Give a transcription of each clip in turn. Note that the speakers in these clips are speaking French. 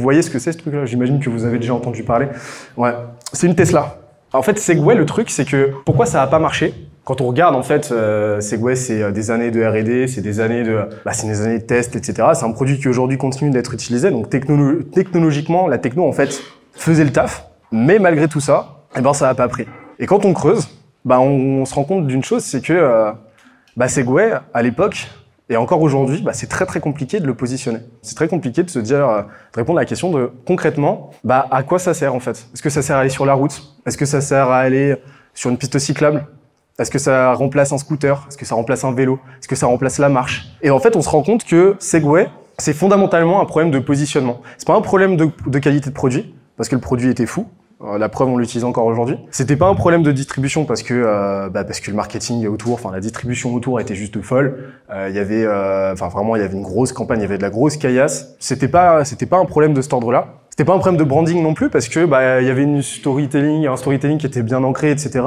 Vous voyez ce que c'est ce truc-là? J'imagine que vous avez déjà entendu parler. Ouais, c'est une Tesla. En fait, Segway, le truc, c'est que pourquoi ça n'a pas marché? Quand on regarde en fait euh, Segway, c'est euh, des années de R&D, c'est des années de, bah, c'est des années de tests, etc. C'est un produit qui aujourd'hui continue d'être utilisé. Donc technologiquement, la techno en fait faisait le taf, mais malgré tout ça, eh ben ça n'a pas pris. Et quand on creuse, bah on, se rend compte d'une chose, c'est que euh, bah, Segway à l'époque et encore aujourd'hui, bah, c'est très très compliqué de le positionner. C'est très compliqué de se dire, euh, de répondre à la question de concrètement, bah à quoi ça sert en fait? Est-ce que ça sert à aller sur la route? Est-ce que ça sert à aller sur une piste cyclable? Est-ce que ça remplace un scooter? Est-ce que ça remplace un vélo? Est-ce que ça remplace la marche? Et en fait, on se rend compte que Segway, c'est fondamentalement un problème de positionnement. C'est pas un problème de, de, qualité de produit, parce que le produit était fou. Euh, la preuve, on l'utilise encore aujourd'hui. C'était pas un problème de distribution parce que euh, bah parce que le marketing autour, enfin la distribution autour était juste folle. Euh, il y avait, enfin vraiment, il y avait une grosse campagne, il y avait de la grosse caillasse. C'était pas, c'était pas un problème de cet ordre-là. C'était pas un problème de branding non plus parce que bah il y avait une storytelling, un storytelling qui était bien ancré, etc.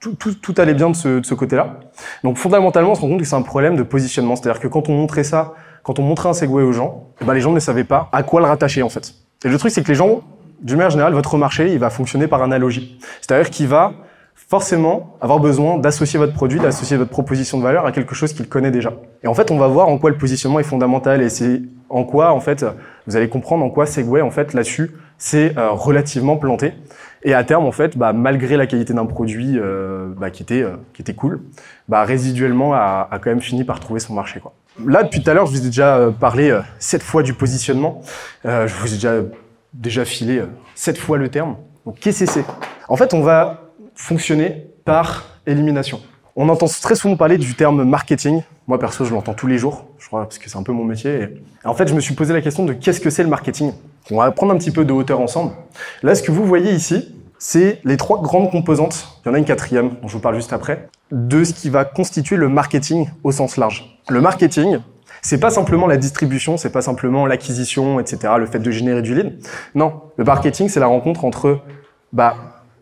Tout, tout, tout allait bien de ce, de ce côté-là. Donc fondamentalement, on se rend compte que c'est un problème de positionnement. C'est-à-dire que quand on montrait ça, quand on montrait un Segway aux gens, bah, les gens ne savaient pas à quoi le rattacher en fait. Et le truc, c'est que les gens d'une manière générale, votre marché, il va fonctionner par analogie. C'est-à-dire qu'il va forcément avoir besoin d'associer votre produit, d'associer votre proposition de valeur à quelque chose qu'il connaît déjà. Et en fait, on va voir en quoi le positionnement est fondamental et c'est en quoi, en fait, vous allez comprendre en quoi Segway, en fait, là-dessus, c'est euh, relativement planté. Et à terme, en fait, bah, malgré la qualité d'un produit euh, bah, qui était euh, qui était cool, bah, résiduellement a, a, quand même fini par trouver son marché. Quoi. Là, depuis tout à l'heure, je vous ai déjà parlé sept fois du positionnement. je vous ai déjà déjà filé euh, sept fois le terme. Donc c'est En fait, on va fonctionner par élimination. On entend très souvent parler du terme marketing. Moi, perso, je l'entends tous les jours, je crois, parce que c'est un peu mon métier. Et en fait, je me suis posé la question de qu'est-ce que c'est le marketing? On va prendre un petit peu de hauteur ensemble. Là, ce que vous voyez ici, c'est les trois grandes composantes, il y en a une quatrième dont je vous parle juste après, de ce qui va constituer le marketing au sens large. Le marketing, c'est pas simplement la distribution, c'est pas simplement l'acquisition, etc., le fait de générer du lead. Non, le marketing, c'est la rencontre entre, bah,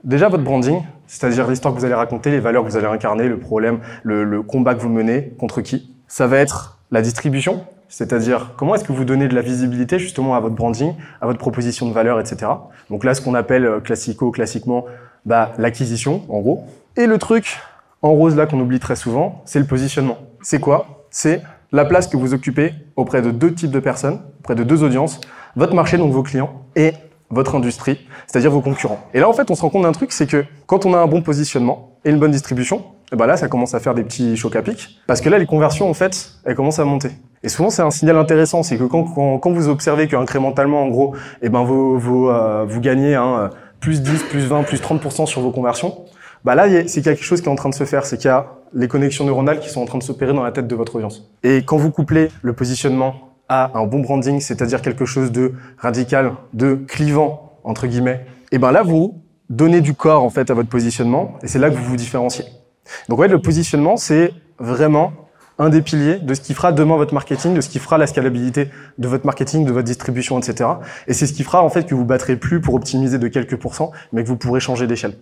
déjà votre branding, c'est-à-dire l'histoire que vous allez raconter, les valeurs que vous allez incarner, le problème, le, combat que vous menez, contre qui. Ça va être la distribution, c'est-à-dire comment est-ce que vous donnez de la visibilité justement à votre branding, à votre proposition de valeur, etc. Donc là, ce qu'on appelle euh, classico, classiquement, bah, l'acquisition, en gros. Et le truc en rose là qu'on oublie très souvent, c'est le positionnement. C'est quoi? C'est la place que vous occupez auprès de deux types de personnes, auprès de deux audiences, votre marché, donc vos clients, et votre industrie, c'est-à-dire vos concurrents. Et là, en fait, on se rend compte d'un truc, c'est que quand on a un bon positionnement et une bonne distribution, et eh ben là, ça commence à faire des petits chocs à pic, parce que là, les conversions, en fait, elles commencent à monter. Et souvent, c'est un signal intéressant, c'est que quand, quand, vous observez qu'incrémentalement, en gros, et eh ben vous, vous, euh, vous gagnez hein, plus 10, plus 20, plus 30% sur vos conversions, bah là, c'est quelque chose qui est en train de se faire, c'est qu'il y a les connexions neuronales qui sont en train de s'opérer dans la tête de votre audience. Et quand vous couplez le positionnement à un bon branding, c'est-à-dire quelque chose de radical, de clivant, entre guillemets, et ben là, vous donnez du corps, en fait, à votre positionnement, et c'est là que vous vous différenciez. Donc, ouais, le positionnement, c'est vraiment un des piliers de ce qui fera demain votre marketing, de ce qui fera la scalabilité de votre marketing, de votre distribution, etc. Et c'est ce qui fera, en fait, que vous battrez plus pour optimiser de quelques pourcents, mais que vous pourrez changer d'échelle.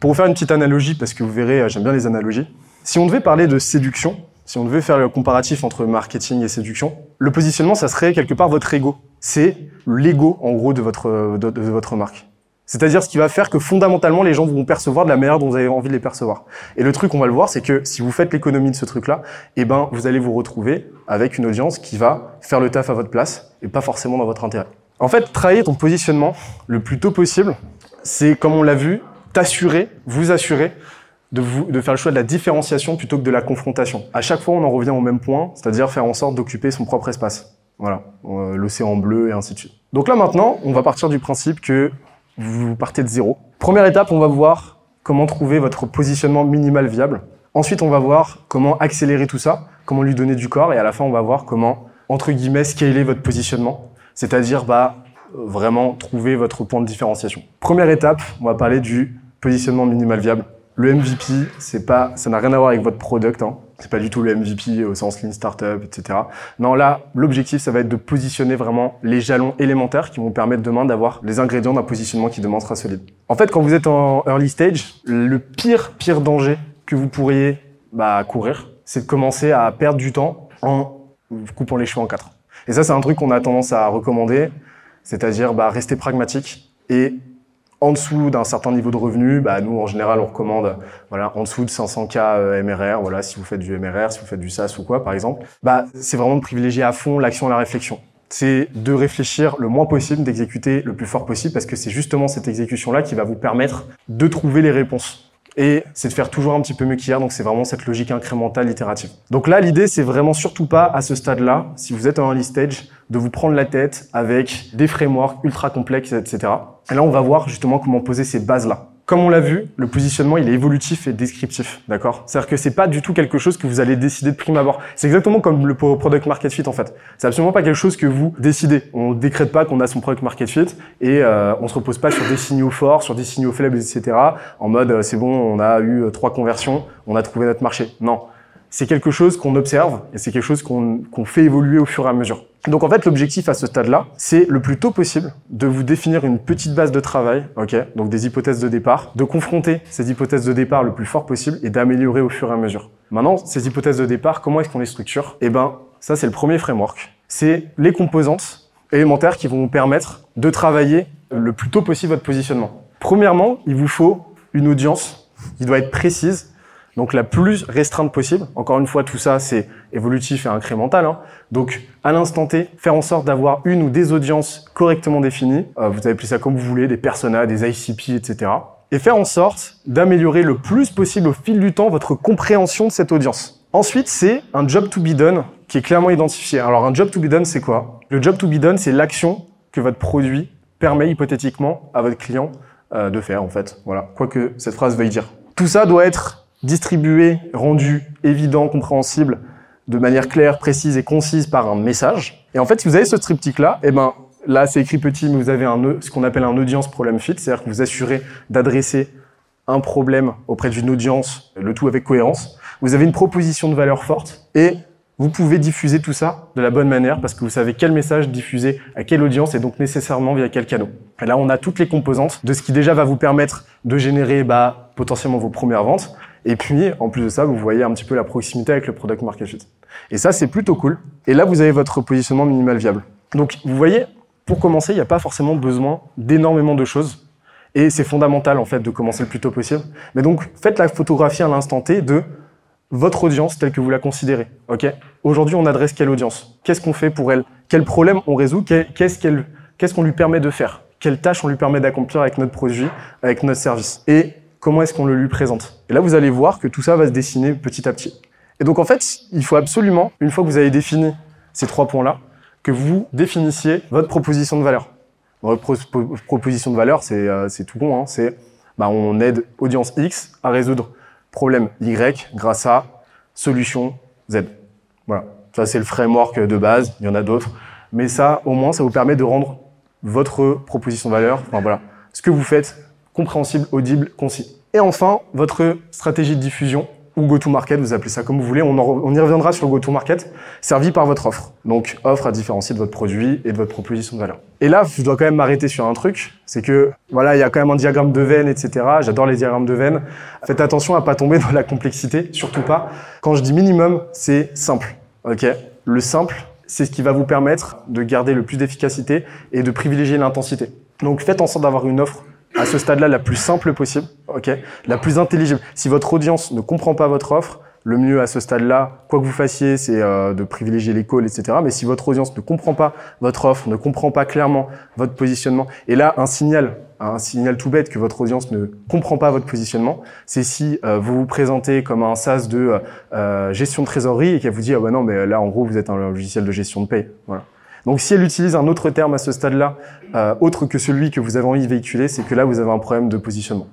Pour vous faire une petite analogie, parce que vous verrez, j'aime bien les analogies, si on devait parler de séduction, si on devait faire le comparatif entre marketing et séduction, le positionnement, ça serait quelque part votre ego. C'est l'ego, en gros, de votre, de, votre marque. C'est-à-dire ce qui va faire que fondamentalement, les gens vont percevoir de la manière dont vous avez envie de les percevoir. Et le truc, on va le voir, c'est que si vous faites l'économie de ce truc-là, eh ben, vous allez vous retrouver avec une audience qui va faire le taf à votre place et pas forcément dans votre intérêt. En fait, travailler ton positionnement le plus tôt possible, c'est, comme on l'a vu, t'assurer, vous assurer de, faire le choix de la différenciation plutôt que de la confrontation. À chaque fois, on en revient au même point, c'est-à-dire faire en sorte d'occuper son propre espace. Voilà, euh, l'océan bleu et ainsi de suite. Donc là maintenant, on va partir du principe que vous partez de zéro. Première étape, on va voir comment trouver votre positionnement minimal viable. Ensuite, on va voir comment accélérer tout ça, comment lui donner du corps, et à la fin, on va voir comment, entre guillemets, scaler votre positionnement. C'est-à-dire, bah, vraiment trouver votre point de différenciation. Première étape, on va parler du positionnement minimal viable. Le MVP, c'est pas, ça n'a rien à voir avec votre product. Hein. C'est pas du tout le MVP au sens lean startup, etc. Non, là, l'objectif, ça va être de positionner vraiment les jalons élémentaires qui vont permettre demain d'avoir les ingrédients d'un positionnement qui demain sera solide. En fait, quand vous êtes en early stage, le pire, pire danger que vous pourriez bah, courir, c'est de commencer à perdre du temps en coupant les cheveux en quatre. Et ça, c'est un truc qu'on a tendance à recommander c'est-à-dire bah, rester pragmatique et en dessous d'un certain niveau de revenu, bah, nous en général on recommande voilà en dessous de 500K euh, MRR, voilà si vous faites du MRR, si vous faites du SaaS ou quoi par exemple, bah c'est vraiment de privilégier à fond l'action et la réflexion. C'est de réfléchir le moins possible, d'exécuter le plus fort possible parce que c'est justement cette exécution là qui va vous permettre de trouver les réponses et c'est de faire toujours un petit peu mieux qu'hier. Donc c'est vraiment cette logique incrémentale itérative. Donc là, l'idée, c'est vraiment surtout pas à ce stade-là, si vous êtes en early stage, de vous prendre la tête avec des frameworks ultra complexes, etc. Et là, on va voir justement comment poser ces bases-là. Comme on l'a vu, le positionnement, il est évolutif et descriptif, d'accord? C'est-à-dire que c'est pas du tout quelque chose que vous allez décider de prime abord. C'est exactement comme le product market fit en fait. C'est absolument pas quelque chose que vous décidez. On décrète pas qu'on a son product market fit et euh, on se repose pas sur des signaux forts, sur des signaux faibles, etc. En mode euh, c'est bon, on a eu euh, trois conversions, on a trouvé notre marché. Non, c'est quelque chose qu'on observe et c'est quelque chose qu'on fait évoluer au fur et à mesure. Donc en fait, l'objectif à ce stade-là, c'est le plus tôt possible de vous définir une petite base de travail, ok, donc des hypothèses de départ, de confronter ces hypothèses de départ le plus fort possible et d'améliorer au fur et à mesure. Maintenant, ces hypothèses de départ, comment est-ce qu'on les structure? Eh ben, ça c'est le premier framework. C'est les composantes élémentaires qui vont vous permettre de travailler le plus tôt possible votre positionnement. Premièrement, il vous faut une audience qui doit être précise donc la plus restreinte possible. Encore une fois, tout ça, c'est évolutif et incrémental. Hein. Donc à l'instant T, faire en sorte d'avoir une ou des audiences correctement définies. Euh, vous appelé ça comme vous voulez, des personas, des ICP, etc. Et faire en sorte d'améliorer le plus possible au fil du temps votre compréhension de cette audience. Ensuite, c'est un job to be done qui est clairement identifié. Alors un job to be done, c'est quoi? Le job to be done, c'est l'action que votre produit permet hypothétiquement à votre client euh, de faire en fait. Voilà, quoi que cette phrase veuille dire. Tout ça doit être distribué, rendu évident, compréhensible, de manière claire, précise et concise par un message. Et en fait, si vous avez ce triptyque-là, eh ben, là, c'est écrit petit, mais vous avez un, ce qu'on appelle un audience problem fit, c'est-à-dire que vous assurez d'adresser un problème auprès d'une audience, le tout avec cohérence. Vous avez une proposition de valeur forte et vous pouvez diffuser tout ça de la bonne manière parce que vous savez quel message diffuser à quelle audience et donc nécessairement via quel canal. Et là, on a toutes les composantes de ce qui déjà va vous permettre de générer bah, potentiellement vos premières ventes, et puis, en plus de ça, vous voyez un petit peu la proximité avec le product market fit. Et ça, c'est plutôt cool. Et là, vous avez votre positionnement minimal viable. Donc, vous voyez, pour commencer, il n'y a pas forcément besoin d'énormément de choses. Et c'est fondamental, en fait, de commencer le plus tôt possible. Mais donc, faites la photographie à l'instant T de votre audience telle que vous la considérez. OK? Aujourd'hui, on adresse quelle audience? Qu'est-ce qu'on fait pour elle? Quel problème on résout? Qu'est-ce qu'on lui permet de faire? Quelle tâche on lui permet d'accomplir avec notre produit, avec notre service? Et comment est-ce qu'on le lui présente. Et là, vous allez voir que tout ça va se dessiner petit à petit. Et donc, en fait, il faut absolument, une fois que vous avez défini ces trois points-là, que vous définissiez votre proposition de valeur. Votre proposition de valeur, c'est euh, tout bon. Hein. C'est bah, on aide audience X à résoudre problème Y grâce à solution Z. Voilà. Ça, c'est le framework de base. Il y en a d'autres. Mais ça, au moins, ça vous permet de rendre votre proposition de valeur, enfin voilà, ce que vous faites compréhensible, audible, concis. Et enfin, votre stratégie de diffusion ou go-to-market, vous appelez ça comme vous voulez, on, y reviendra sur le go-to-market, servi par votre offre. Donc, offre à différencier de votre produit et de votre proposition de valeur. Et là, je dois quand même m'arrêter sur un truc, c'est que, voilà, il y a quand même un diagramme de veine, etc. J'adore les diagrammes de veine. Faites attention à pas tomber dans la complexité, surtout pas. Quand je dis minimum, c'est simple, ok? Le simple, c'est ce qui va vous permettre de garder le plus d'efficacité et de privilégier l'intensité. Donc, faites en sorte d'avoir une offre à ce stade-là la plus simple possible, ok, la plus intelligible. Si votre audience ne comprend pas votre offre, le mieux à ce stade-là, quoi que vous fassiez, c'est euh, de privilégier les calls, etc. Mais si votre audience ne comprend pas votre offre, ne comprend pas clairement votre positionnement, et là, un signal, un signal tout bête que votre audience ne comprend pas votre positionnement, c'est si euh, vous vous présentez comme un SaaS de euh, gestion de trésorerie et qu'elle vous dit ah bah non mais là en gros vous êtes un logiciel de gestion de paie. Voilà. Donc si elle utilise un autre terme à ce stade-là, euh, autre que celui que vous avez envie de véhiculer, c'est que là, vous avez un problème de positionnement.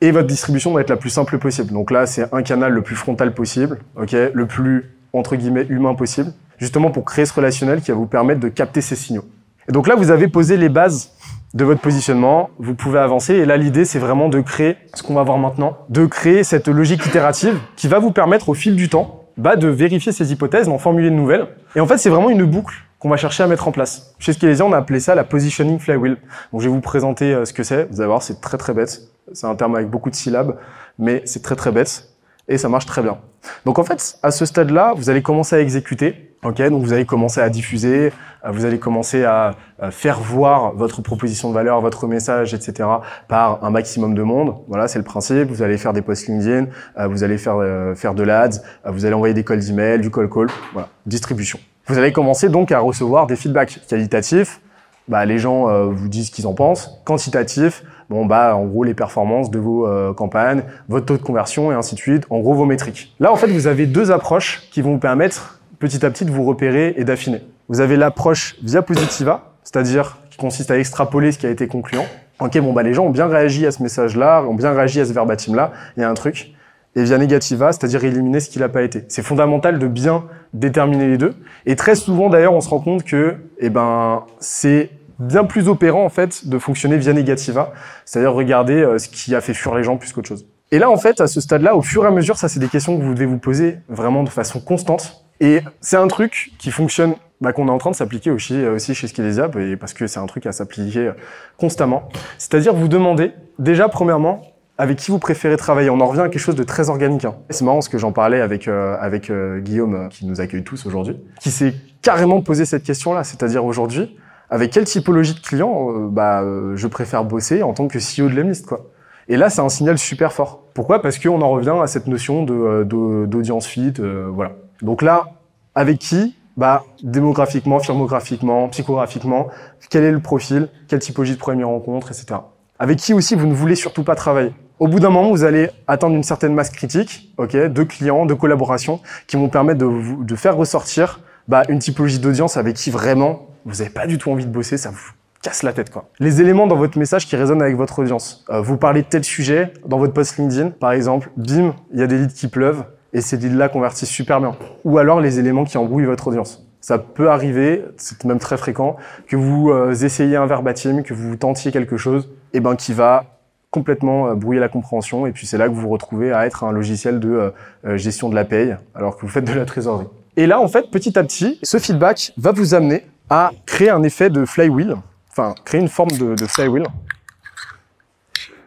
Et votre distribution doit être la plus simple possible. Donc là, c'est un canal le plus frontal possible, ok, le plus, entre guillemets, humain possible, justement pour créer ce relationnel qui va vous permettre de capter ces signaux. Et donc là, vous avez posé les bases de votre positionnement, vous pouvez avancer. Et là, l'idée, c'est vraiment de créer ce qu'on va voir maintenant, de créer cette logique itérative qui va vous permettre au fil du temps bah, de vérifier ces hypothèses, d'en formuler de nouvelles. Et en fait, c'est vraiment une boucle qu'on va chercher à mettre en place. Chez Skelesia, on a appelé ça la positioning flywheel. Donc, je vais vous présenter euh, ce que c'est. Vous allez voir, c'est très très bête. C'est un terme avec beaucoup de syllabes, mais c'est très très bête et ça marche très bien. Donc en fait, à ce stade-là, vous allez commencer à exécuter Ok, donc vous allez commencer à diffuser, euh, vous allez commencer à faire voir votre proposition de valeur, votre message, etc. par un maximum de monde. Voilà, c'est le principe. Vous allez faire des posts LinkedIn, euh, vous allez faire faire de l'ads, vous allez envoyer des calls d'email, du call call. Voilà, distribution. Vous allez commencer donc à recevoir des feedbacks qualitatifs. Bah, les gens vous disent ce qu'ils en pensent. Quantitatifs, bon bah en gros les performances de vos campagnes, votre taux de conversion et ainsi de suite, en gros vos métriques. Là en fait vous avez deux approches qui vont vous permettre petit à petit de vous repérer et d'affiner. Vous avez l'approche via positiva, c'est-à-dire qui consiste à extrapoler ce qui a été concluant. Ok, bon bah les gens ont bien réagi à ce message-là, ont bien réagi à ce verbatim-là, il y a un truc. Et via negativa, c'est-à-dire éliminer ce qui n'a pas été. C'est fondamental de bien déterminer les deux. Et très souvent d'ailleurs, on se rend compte que, eh ben, c'est bien plus opérant en fait de fonctionner via negativa, c'est-à-dire regarder euh, ce qui a fait fuir les gens plus qu'autre chose. Et là en fait, à ce stade-là, au fur et à mesure, ça c'est des questions que vous devez vous poser vraiment de façon constante et c'est un truc qui fonctionne, bah, qu'on est en train de s'appliquer aussi, euh, chez Skillesiap, et parce que c'est un truc à s'appliquer euh, constamment. C'est-à-dire vous demandez, déjà premièrement, avec qui vous préférez travailler? On en revient à quelque chose de très organique. Hein. C'est marrant parce que j'en parlais avec euh, avec Guillaume qui nous accueille tous aujourd'hui, qui s'est carrément posé cette question-là. C'est-à-dire aujourd'hui, avec quelle typologie de client bah je préfère bosser en tant que CEO de Lemlist quoi? Et là, c'est un signal super fort. Pourquoi? Parce qu'on en revient à cette notion de d'audience fit, voilà. Donc là, avec qui? Bah, démographiquement, firmographiquement, psychographiquement, quel est le profil, quelle typologie de première rencontre, etc. Avec qui aussi vous ne voulez surtout pas travailler? Au bout d'un moment, vous allez atteindre une certaine masse critique, ok, de clients, de collaborations, qui vont permettre de, de faire ressortir bah, une typologie d'audience avec qui vraiment vous n'avez pas du tout envie de bosser, ça vous casse la tête quoi. Les éléments dans votre message qui résonnent avec votre audience. Euh, vous parlez de tel sujet dans votre post LinkedIn, par exemple, bim, il y a des leads qui pleuvent, et ces leads-là convertissent super bien. Ou alors les éléments qui embrouillent votre audience. Ça peut arriver, c'est même très fréquent, que vous euh, essayiez un verbatim, que vous tentiez quelque chose, et ben qui va complètement euh, brouiller la compréhension, et puis c'est là que vous vous retrouvez à être un logiciel de euh, gestion de la paye, alors que vous faites de la trésorerie. Et là, en fait, petit à petit, ce feedback va vous amener à créer un effet de flywheel, enfin, créer une forme de, flywheel.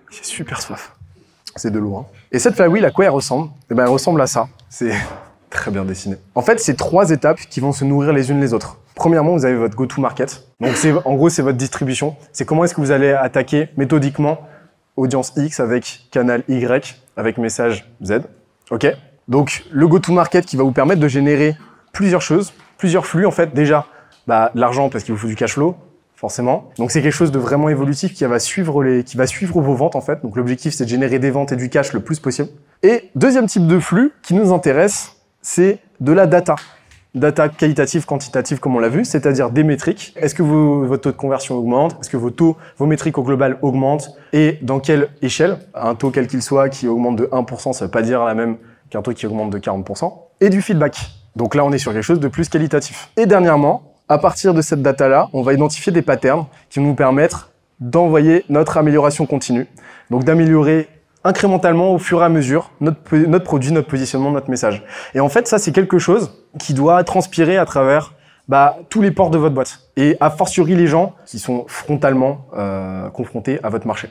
C'est super soif. C'est de l'eau. Hein. Et cette flywheel, à quoi elle ressemble? Eh ben, elle ressemble à ça. C'est très bien dessiné. En fait, c'est trois étapes qui vont se nourrir les unes les autres. Premièrement, vous avez votre go-to-market. Donc, c'est, en gros, c'est votre distribution. C'est comment est-ce que vous allez attaquer méthodiquement audience X avec canal Y avec message Z. OK Donc, le go-to-market qui va vous permettre de générer plusieurs choses, plusieurs flux, en fait. Déjà, bah, l'argent parce qu'il vous faut du cash flow, forcément. Donc c'est quelque chose de vraiment évolutif qui va suivre les, qui va suivre vos ventes en fait. Donc l'objectif c'est de générer des ventes et du cash le plus possible. Et deuxième type de flux qui nous intéresse, c'est de la data. Data qualitative, quantitative comme on l'a vu, c'est-à-dire des métriques. Est-ce que votre taux de conversion augmente? Est-ce que vos taux, vos métriques au global augmentent? Et dans quelle échelle? Un taux quel qu'il soit qui augmente de 1%, ça veut pas dire la même qu'un taux qui augmente de 40%. Et du feedback. Donc là, on est sur quelque chose de plus qualitatif. Et dernièrement, à partir de cette data-là, on va identifier des patterns qui vont nous permettre d'envoyer notre amélioration continue. Donc d'améliorer incrémentalement au fur et à mesure notre, produit, notre positionnement, notre message. Et en fait, ça, c'est quelque chose qui doit transpirer à travers bah, tous les ports de votre boîte. Et a fortiori les gens qui sont frontalement euh, confrontés à votre marché.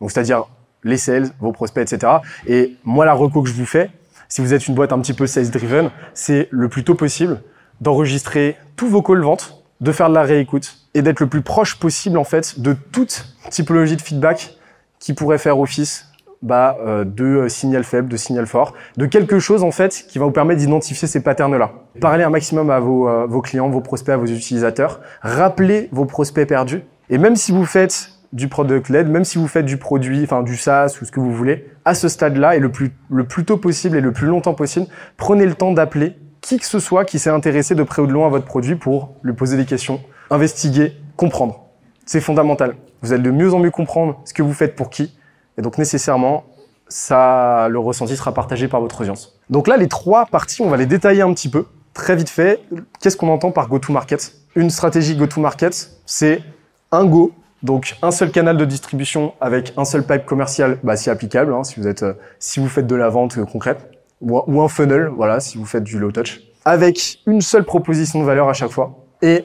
Donc c'est-à-dire les sales, vos prospects, etc. Et moi, la reco que je vous fais, si vous êtes une boîte un petit peu sales-driven, c'est le plus tôt possible d'enregistrer tous vos calls vente, de faire de la réécoute et d'être le plus proche possible en fait de toute typologie de feedback qui pourrait faire office bah, euh, de euh, signal faible, de signal fort, de quelque chose en fait qui va vous permettre d'identifier ces patterns-là. Parlez un maximum à vos, euh, vos clients, vos prospects, à vos utilisateurs. Rappelez vos prospects perdus. Et même si vous faites du product led, même si vous faites du produit, enfin du SaaS ou ce que vous voulez, à ce stade-là et le plus, le plus tôt possible et le plus longtemps possible, prenez le temps d'appeler qui que ce soit qui s'est intéressé de près ou de loin à votre produit pour lui poser des questions, investiguer, comprendre. C'est fondamental. Vous allez de mieux en mieux comprendre ce que vous faites pour qui. Et donc nécessairement, ça, le ressenti sera partagé par votre audience. Donc là, les trois parties, on va les détailler un petit peu, très vite fait. Qu'est-ce qu'on entend par go-to-market Une stratégie go-to-market, c'est un go, donc un seul canal de distribution avec un seul pipe commercial, bah, si applicable, hein, si vous êtes, euh, si vous faites de la vente concrète ou un funnel, voilà, si vous faites du low touch, avec une seule proposition de valeur à chaque fois et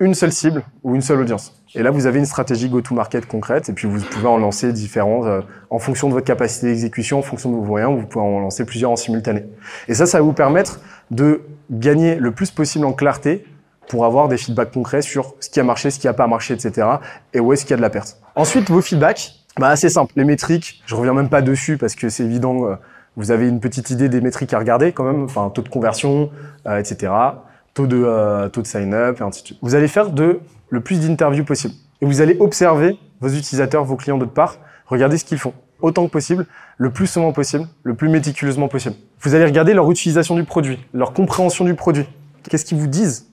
une seule cible ou une seule audience. Et là, vous avez une stratégie go-to-market concrète, et puis vous pouvez en lancer différentes euh, en fonction de votre capacité d'exécution, en fonction de vos moyens, vous pouvez en lancer plusieurs en simultané. Et ça, ça va vous permettre de gagner le plus possible en clarté pour avoir des feedbacks concrets sur ce qui a marché, ce qui n'a pas marché, etc. Et où est-ce qu'il y a de la perte. Ensuite, vos feedbacks, bah, assez simple. Les métriques, je reviens même pas dessus parce que c'est évident, euh, vous avez une petite idée des métriques à regarder quand même, enfin taux de conversion, euh, etc. Taux de euh, taux de sign-up et ainsi de suite. Vous allez faire de le plus d'interviews possible et vous allez observer vos utilisateurs, vos clients d'autre part, regardez ce qu'ils font autant que possible, le plus souvent possible, le plus méticuleusement possible. Vous allez regarder leur utilisation du produit, leur compréhension du produit. Qu'est-ce qu'ils vous disent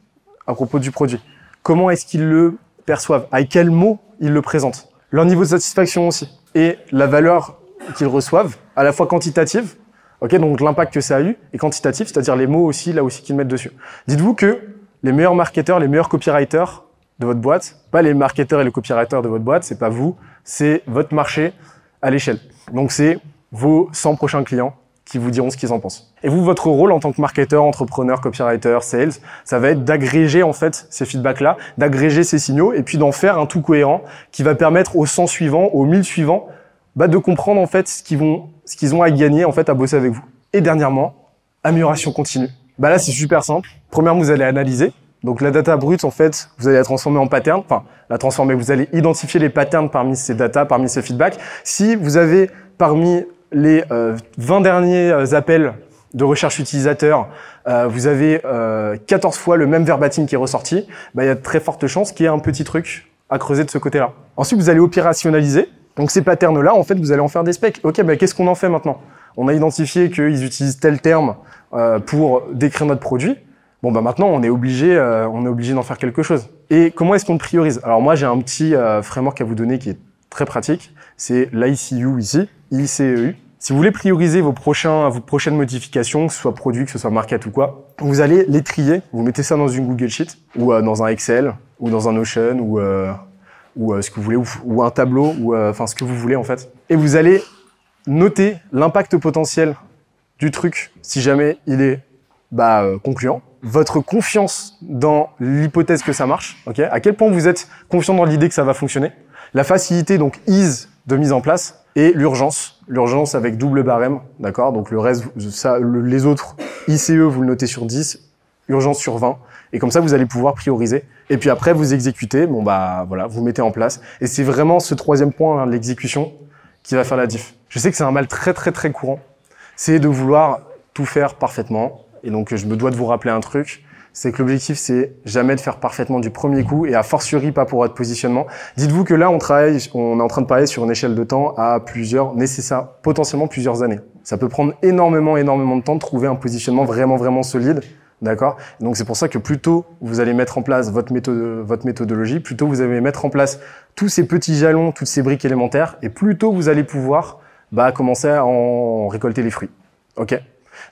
à propos du produit? Comment est-ce qu'ils le perçoivent? Avec quels mots ils le présentent? Leur niveau de satisfaction aussi. Et la valeur qu'ils reçoivent, à la fois quantitative, ok, donc l'impact que ça a eu, et quantitatif, c'est-à-dire les mots aussi, là aussi qu'ils mettent dessus. Dites-vous que les meilleurs marketeurs, les meilleurs copywriters de votre boîte, pas les marketeurs et les copywriters de votre boîte, c'est pas vous, c'est votre marché à l'échelle. Donc c'est vos 100 prochains clients qui vous diront ce qu'ils en pensent. Et vous, votre rôle en tant que marketeur, entrepreneur, copywriter, sales, ça va être d'agréger en fait ces feedbacks-là, d'agréger ces signaux et puis d'en faire un tout cohérent qui va permettre aux 100 suivants, aux 1000 suivants, bah, de comprendre en fait ce qu'ils vont, ce qu'ils ont à gagner en fait à bosser avec vous. Et dernièrement, amélioration continue. Bah là, c'est super simple. Premièrement, vous allez analyser. Donc la data brute, en fait, vous allez la transformer en pattern. Enfin, la transformer. Vous allez identifier les patterns parmi ces data, parmi ces feedbacks. Si vous avez parmi les 20 euh, derniers euh, appels de recherche utilisateur, euh, vous avez 14 fois le même verbatim qui est ressorti, bah, il y a de très fortes chances qu'il y ait un petit truc à creuser de ce côté-là. Ensuite, vous allez opérationnaliser. Donc ces patterns-là, en fait, vous allez en faire des specs. Ok, bah, qu'est-ce qu'on en fait maintenant? On a identifié qu'ils utilisent tel terme pour décrire notre produit. Bon, bah maintenant, on est obligé, on est obligé d'en faire quelque chose. Et comment est-ce qu'on priorise? Alors moi, j'ai un petit framework à vous donner qui est très pratique. C'est l'ICU ici. ICEU. Si vous voulez prioriser vos, prochains, vos prochaines modifications, que ce soit produit, que ce soit market ou quoi, vous allez les trier. Vous mettez ça dans une Google Sheet ou euh, dans un Excel ou dans un Notion ou, euh, ou euh, ce que vous voulez ou, un tableau ou enfin ce que vous voulez en fait. Et vous allez noter l'impact potentiel du truc si jamais il est bah, concluant. Votre confiance dans l'hypothèse que ça marche. Ok? À quel point vous êtes confiant dans l'idée que ça va fonctionner? La facilité donc ease de mise en place et l'urgence. L'urgence avec double barème, d'accord? Donc le reste, les autres ICE, vous le notez sur 10, urgence sur 20. Et comme ça, vous allez pouvoir prioriser. Et puis après, vous exécutez. Bon, bah voilà, vous mettez en place. Et c'est vraiment ce troisième point, hein, l'exécution, qui va faire la diff. Je sais que c'est un mal très, très, très courant. C'est de vouloir tout faire parfaitement. Et donc, je me dois de vous rappeler un truc c'est que l'objectif, c'est jamais de faire parfaitement du premier coup et à fortiori pas pour votre positionnement. Dites-vous que là, on travaille, on est en train de parler sur une échelle de temps à plusieurs, nécessaires, potentiellement plusieurs années. Ça peut prendre énormément, énormément de temps de trouver un positionnement vraiment, vraiment solide. D'accord? Donc c'est pour ça que plutôt vous allez mettre en place votre méthode, votre méthodologie, plutôt vous allez mettre en place tous ces petits jalons, toutes ces briques élémentaires, et plutôt vous allez pouvoir bah, commencer à en récolter les fruits. Ok?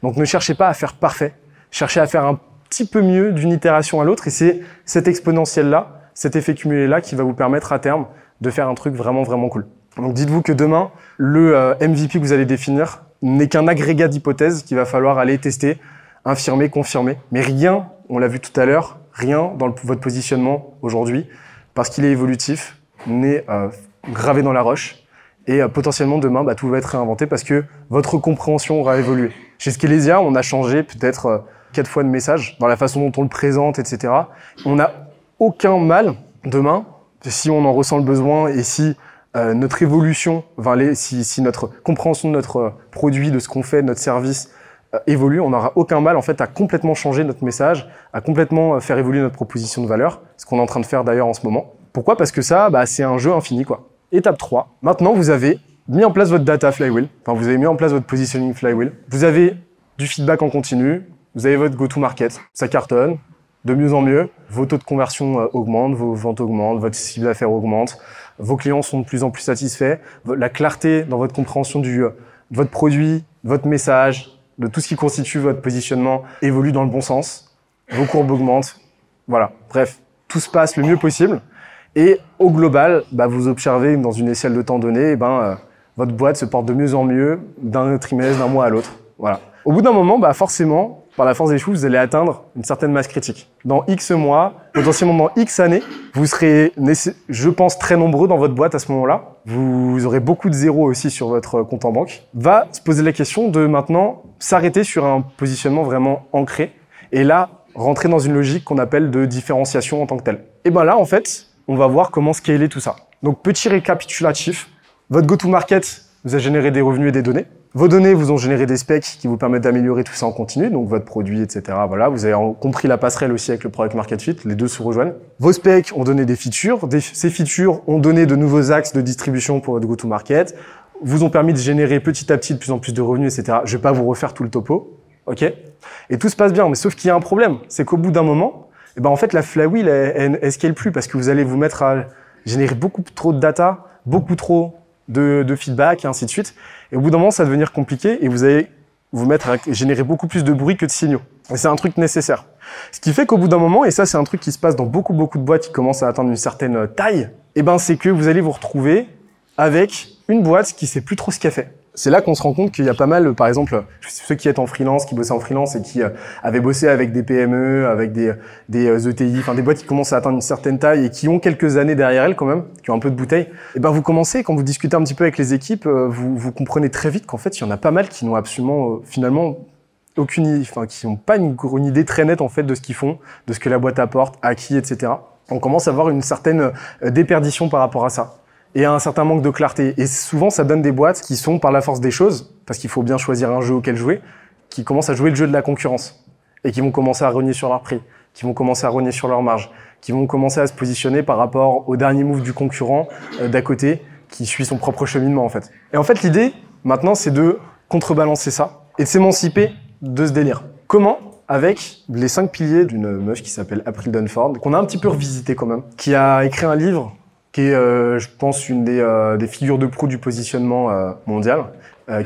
Donc ne cherchez pas à faire parfait, cherchez à faire un petit peu mieux d'une itération à l'autre. Et c'est cette exponentielle-là, cet effet cumulé-là qui va vous permettre à terme de faire un truc vraiment, vraiment cool. Donc dites-vous que demain, le euh, MVP que vous allez définir n'est qu'un agrégat d'hypothèses qu'il va falloir aller tester, infirmer, confirmer. Mais rien, on l'a vu tout à l'heure, rien dans votre positionnement aujourd'hui, parce qu'il est évolutif, n'est euh, gravé dans la roche. Et euh, potentiellement demain, bah, tout va être réinventé parce que votre compréhension aura évolué. Chez Skelesia, on a changé peut-être quatre fois de message, dans la façon dont on le présente, etc. On n'a aucun mal demain, si on en ressent le besoin et si euh, notre évolution, enfin, si, si, notre compréhension de notre euh, produit, de ce qu'on fait, de notre service euh, évolue, on n'aura aucun mal en fait à complètement changer notre message, à complètement faire évoluer notre proposition de valeur, ce qu'on est en train de faire d'ailleurs en ce moment. Pourquoi? Parce que ça, bah, c'est un jeu infini quoi. Étape 3. Maintenant, vous avez mis en place votre data flywheel, enfin vous avez mis en place votre positioning flywheel. Vous avez du feedback en continu, vous avez votre go-to-market, ça cartonne, de mieux en mieux. Vos taux de conversion euh, augmentent, vos ventes augmentent, votre cible d'affaires augmente, vos clients sont de plus en plus satisfaits. La clarté dans votre compréhension du, euh, de votre produit, votre message, de tout ce qui constitue votre positionnement évolue dans le bon sens. Vos courbes augmentent. Voilà. Bref, tout se passe le mieux possible. Et au global, bah, vous observez dans une échelle de temps donné, eh ben, euh, votre boîte se porte de mieux en mieux d'un trimestre, d'un mois à l'autre. Voilà. Au bout d'un moment, bah, forcément, par la force des choses, vous allez atteindre une certaine masse critique. Dans X mois, potentiellement dans X années, vous serez, je pense, très nombreux dans votre boîte à ce moment-là. Vous aurez beaucoup de zéros aussi sur votre compte en banque. Va se poser la question de maintenant s'arrêter sur un positionnement vraiment ancré et là, rentrer dans une logique qu'on appelle de différenciation en tant que telle. Et ben là, en fait, on va voir comment scaler tout ça. Donc, petit récapitulatif. Votre go-to-market vous a généré des revenus et des données. Vos données vous ont généré des specs qui vous permettent d'améliorer tout ça en continu, donc votre produit, etc. Voilà, vous avez compris la passerelle aussi avec le product market fit, les deux se rejoignent. Vos specs ont donné des features, ces features ont donné de nouveaux axes de distribution pour votre go-to-market, vous ont permis de générer petit à petit de plus en plus de revenus, etc. Je vais pas vous refaire tout le topo, ok? Et tout se passe bien, mais sauf qu'il y a un problème, c'est qu'au bout d'un moment, eh ben en fait la flywheel elle, elle, scale plus parce que vous allez vous mettre à générer beaucoup trop de data, beaucoup trop de, de feedback et ainsi de suite. Et au bout d'un moment, ça va devenir compliqué et vous allez vous mettre à générer beaucoup plus de bruit que de signaux. Et c'est un truc nécessaire. Ce qui fait qu'au bout d'un moment, et ça c'est un truc qui se passe dans beaucoup beaucoup de boîtes qui commencent à atteindre une certaine taille, eh ben c'est que vous allez vous retrouver avec une boîte qui sait plus trop ce qu'elle fait c'est là qu'on se rend compte qu'il y a pas mal, par exemple, ceux qui étaient en freelance, qui bossaient en freelance et qui euh, avaient bossé avec des PME, avec des, des ETI, euh, e enfin des boîtes qui commencent à atteindre une certaine taille et qui ont quelques années derrière elles quand même, qui ont un peu de bouteille. Et eh ben vous commencez, quand vous discutez un petit peu avec les équipes, euh, vous, vous comprenez très vite qu'en fait il y en a pas mal qui n'ont absolument, finalement, aucune, enfin qui n'ont pas une, une, idée très nette en fait de ce qu'ils font, de ce que la boîte apporte, à qui, etc. On commence à avoir une certaine déperdition par rapport à ça et un certain manque de clarté. Et souvent, ça donne des boîtes qui sont, par la force des choses, parce qu'il faut bien choisir un jeu auquel jouer, qui commencent à jouer le jeu de la concurrence et qui vont commencer à renier sur leur prix, qui vont commencer à renier sur leur marge, qui vont commencer à se positionner par rapport au dernier move du concurrent euh, d'à côté, qui suit son propre cheminement en fait. Et en fait, l'idée maintenant, c'est de contrebalancer ça et de s'émanciper de ce délire. Comment? Avec les cinq piliers d'une meuf qui s'appelle April Dunford, qu'on a un petit peu revisité quand même, qui a écrit un livre qui est, euh, je pense, une des, euh, des, figures de proue du positionnement euh, mondial,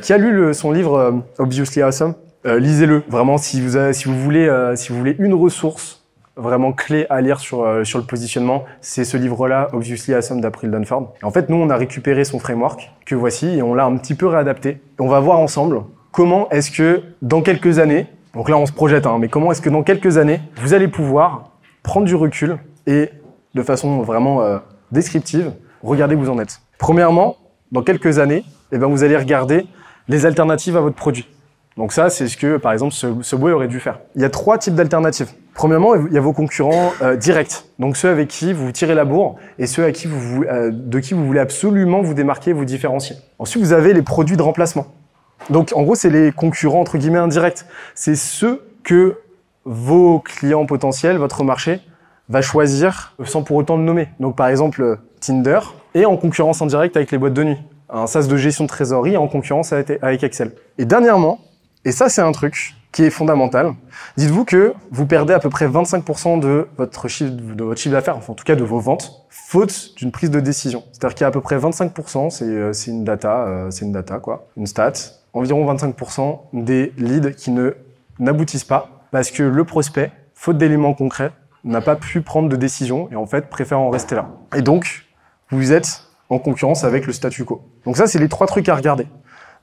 qui a lu son livre Obviously Awesome? Lisez-le, vraiment, si vous, si, vous voulez, si vous voulez une ressource vraiment clé à lire sur, sur le positionnement, c'est ce livre-là, Obviously Awesome d'April Dunford. En fait, nous, on a récupéré son framework, que voici, et on l'a un petit peu réadapté. On va voir ensemble comment est-ce que, dans quelques années, donc là, on se projette, hein, mais comment est-ce que dans quelques années, vous allez pouvoir prendre du recul et de façon vraiment descriptive, regardez où vous en êtes. Premièrement, dans quelques années, eh ben, vous allez regarder les alternatives à votre produit. Donc ça, c'est ce que, par exemple, ce, ce aurait dû faire. Il y a trois types d'alternatives. Premièrement, il y a vos concurrents euh, directs, donc ceux avec qui vous tirez la bourre et ceux qui vous, euh, de qui vous voulez absolument vous démarquer, vous différencier. Ensuite, vous avez les produits de remplacement. Donc, en gros, c'est les concurrents entre guillemets indirects. C'est ceux que vos clients potentiels, votre marché, va choisir sans pour autant le nommer. Donc par exemple Tinder est en concurrence en direct avec les boîtes de nuit. Un SaaS de gestion de trésorerie en concurrence avec Excel. Et dernièrement, et ça c'est un truc qui est fondamental, dites-vous que vous perdez à peu près 25% de votre chiffre chiffre d'affaires, enfin en tout cas de vos ventes, faute d'une prise de décision. C'est-à-dire qu'il y a à peu près 25%, c'est euh, c'est une data, euh, c'est une data quoi, une stat, environ 25% des leads qui ne n'aboutissent pas parce que le prospect, faute d'éléments concrets, n'a pas pu prendre de décision et en fait préfère en rester là. Et donc, vous êtes en concurrence avec le statu quo. Donc ça, c'est les trois trucs à regarder.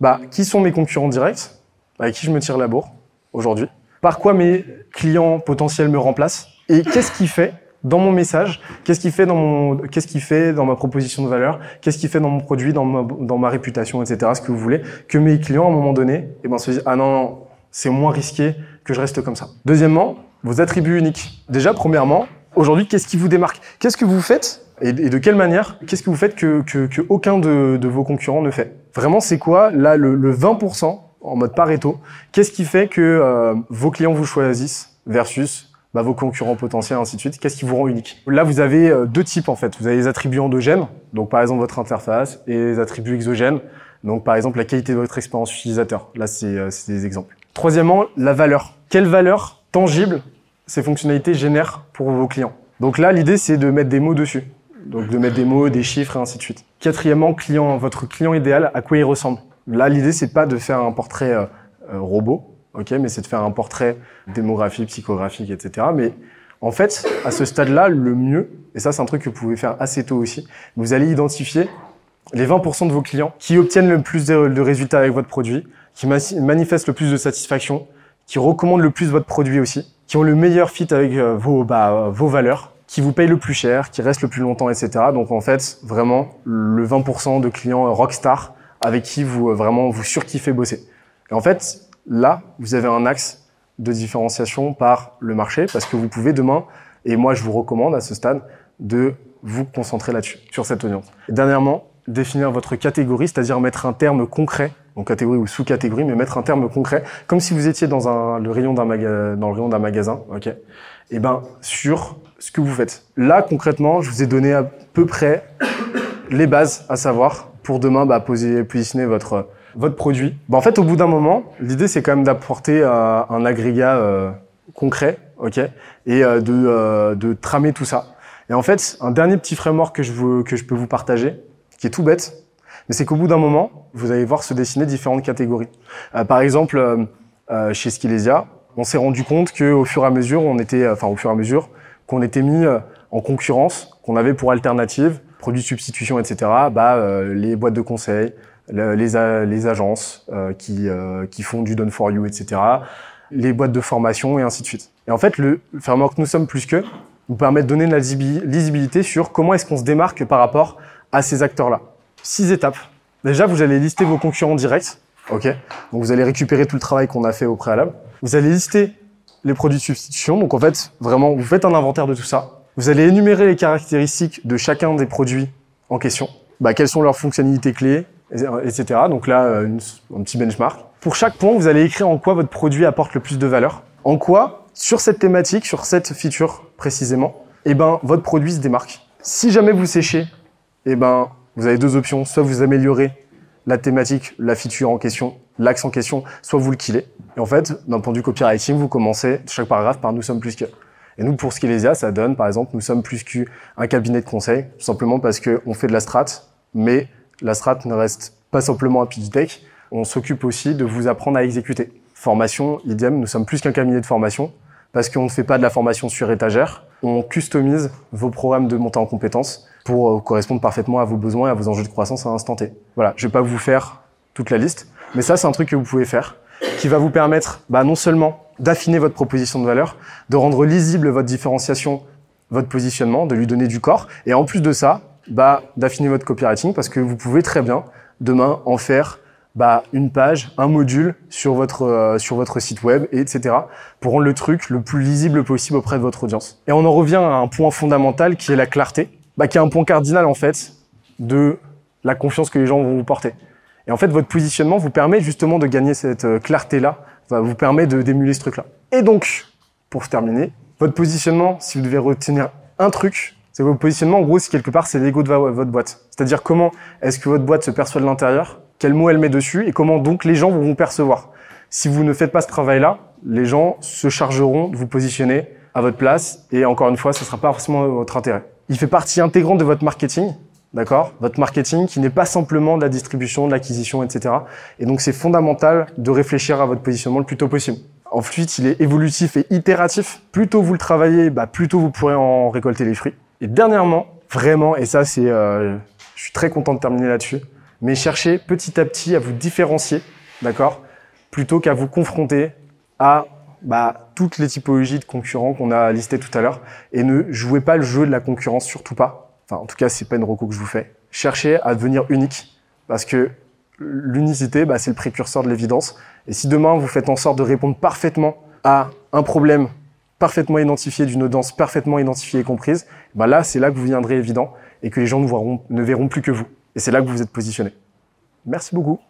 Bah, qui sont mes concurrents directs? Avec qui je me tire la bourre aujourd'hui? Par quoi mes clients potentiels me remplacent? Et qu'est-ce qui fait dans mon message? Qu'est-ce qui fait dans mon Qu'est-ce qui fait dans ma proposition de valeur? Qu'est-ce qui fait dans mon produit, dans ma, dans ma réputation, etc. Ce que vous voulez? Que mes clients à un moment donné, eh ben, se disent ah non, non c'est moins risqué que je reste comme ça. Deuxièmement, vos attributs uniques. Déjà, premièrement, aujourd'hui, qu'est-ce qui vous démarque? Qu'est-ce que vous faites? Et, de quelle manière Qu'est-ce que vous faites que, que, aucun de, de, vos concurrents ne fait? Vraiment, c'est quoi? Là le, le 20% en mode Pareto Qu'est-ce qui fait que euh, vos clients vous choisissent versus bah, vos concurrents potentiels, ainsi de suite? Qu'est-ce qui vous rend unique? Là, vous avez euh, deux types en fait. Vous avez les attributs endogènes, donc par exemple votre interface, et les attributs exogènes, donc par exemple la qualité de votre expérience utilisateur. Là, c'est euh, des exemples. Troisièmement, la valeur. Quelle valeur tangible ces fonctionnalités génèrent pour vos clients Donc là, l'idée, c'est de mettre des mots dessus. Donc de mettre des mots, des chiffres et ainsi de suite. Quatrièmement, client, votre client idéal, à quoi il ressemble Là, l'idée, c'est pas de faire un portrait euh, euh, robot, ok, mais c'est de faire un portrait démographique, psychographique, etc. Mais en fait, à ce stade-là, le mieux, et ça, c'est un truc que vous pouvez faire assez tôt aussi, vous allez identifier les 20% de vos clients qui obtiennent le plus de résultats avec votre produit, qui manifestent le plus de satisfaction, qui recommandent le plus votre produit aussi, qui ont le meilleur fit avec euh, vos, bah, euh, vos valeurs, qui vous payent le plus cher, qui restent le plus longtemps, etc. Donc en fait, vraiment, le 20% de clients rockstar avec qui vous vraiment vous surkiffez bosser. Et en fait, là, vous avez un axe de différenciation par le marché parce que vous pouvez demain, et moi je vous recommande à ce stade, de vous concentrer là-dessus, sur cette audience. Dernièrement, définir votre catégorie, c'est-à-dire mettre un terme concret, donc catégorie ou sous-catégorie, mais mettre un terme concret, comme si vous étiez dans un, le rayon d'un dans le rayon d'un magasin, ok? Et ben sur ce que vous faites. Là concrètement, je vous ai donné à peu près les bases à savoir pour demain bah, poser, positionner votre votre produit. Bah, en fait, au bout d'un moment, l'idée c'est quand même d'apporter euh, un agrégat euh, concret, ok, et euh, de, de tramer tout ça. Et en fait, un dernier petit framework que je, que je peux vous partager, qui est tout bête, mais c'est qu'au bout d'un moment, vous allez voir se dessiner différentes catégories. par exemple, chez Skilesia, on s'est rendu compte que au fur et à mesure, on était, enfin au fur et à mesure, qu'on était mis en concurrence, qu'on avait pour alternative, produits de substitution, etc. Bah, les boîtes de conseil, les, agences euh, qui, euh, font du done for you, etc., les boîtes de formation et ainsi de suite. Et en fait, le framework Nous sommes plus que vous permet de donner de la lisibilité sur comment est-ce qu'on se démarque par rapport à ces acteurs-là. Six étapes. Déjà, vous allez lister vos concurrents directs. OK Donc, vous allez récupérer tout le travail qu'on a fait au préalable. Vous allez lister les produits de substitution. Donc, en fait, vraiment, vous faites un inventaire de tout ça. Vous allez énumérer les caractéristiques de chacun des produits en question. Bah, quelles sont leurs fonctionnalités clés etc. Donc là, euh, un petit benchmark. Pour chaque point, vous allez écrire en quoi votre produit apporte le plus de valeur. En quoi, sur cette thématique, sur cette feature précisément, eh ben, votre produit se démarque. Si jamais vous séchez, eh ben, vous avez deux options. Soit vous améliorez la thématique, la feature en question, l'axe en question, soit vous le killez. Et en fait, d'un point de vue copywriting, vous commencez chaque paragraphe par nous sommes plus que. Et nous, pour Skilesia, ça donne, par exemple, nous sommes plus qu'un cabinet de conseil, tout simplement parce qu'on fait de la strat, mais la strat ne reste pas simplement un pitch deck, on s'occupe aussi de vous apprendre à exécuter. Formation, idem, nous sommes plus qu'un cabinet de formation parce qu'on ne fait pas de la formation sur étagère, on customise vos programmes de montée en compétences pour euh, correspondre parfaitement à vos besoins et à vos enjeux de croissance à l'instant T. Voilà, je vais pas vous faire toute la liste, mais ça c'est un truc que vous pouvez faire qui va vous permettre bah, non seulement d'affiner votre proposition de valeur, de rendre lisible votre différenciation, votre positionnement, de lui donner du corps, et en plus de ça, bah, d'affiner votre copywriting parce que vous pouvez très bien demain en faire bah, une page, un module sur votre euh, sur votre site web, et etc. pour rendre le truc le plus lisible possible auprès de votre audience. Et on en revient à un point fondamental qui est la clarté, bah, qui est un point cardinal en fait de la confiance que les gens vont vous porter. Et en fait, votre positionnement vous permet justement de gagner cette euh, clarté-là, vous permet de d'émuler ce truc-là. Et donc, pour terminer, votre positionnement, si vous devez retenir un truc, c'est vos positionnements, en gros, c'est quelque part, c'est l'ego de votre boîte. C'est-à-dire comment est-ce que votre boîte se perçoit de l'intérieur, quel mot elle met dessus, et comment donc les gens vont vous percevoir. Si vous ne faites pas ce travail-là, les gens se chargeront de vous positionner à votre place, et encore une fois, ce ne sera pas forcément votre intérêt. Il fait partie intégrante de votre marketing, d'accord? Votre marketing qui n'est pas simplement de la distribution, de l'acquisition, etc. Et donc, c'est fondamental de réfléchir à votre positionnement le plus tôt possible. Ensuite, il est évolutif et itératif. Plus tôt vous le travaillez, bah, plus tôt vous pourrez en récolter les fruits. Et dernièrement, vraiment, et ça c'est, euh, je suis très content de terminer là-dessus, mais cherchez petit à petit à vous différencier, d'accord, plutôt qu'à vous confronter à bah, toutes les typologies de concurrents qu'on a listées tout à l'heure, et ne jouez pas le jeu de la concurrence, surtout pas. Enfin, en tout cas, c'est pas une recours que je vous fais. Cherchez à devenir unique, parce que l'unicité, bah, c'est le précurseur de l'évidence. Et si demain vous faites en sorte de répondre parfaitement à un problème parfaitement identifié, d'une audience parfaitement identifiée et comprise, bah là, c'est là que vous viendrez évident et que les gens ne, ne verront plus que vous. Et c'est là que vous vous êtes positionné. Merci beaucoup.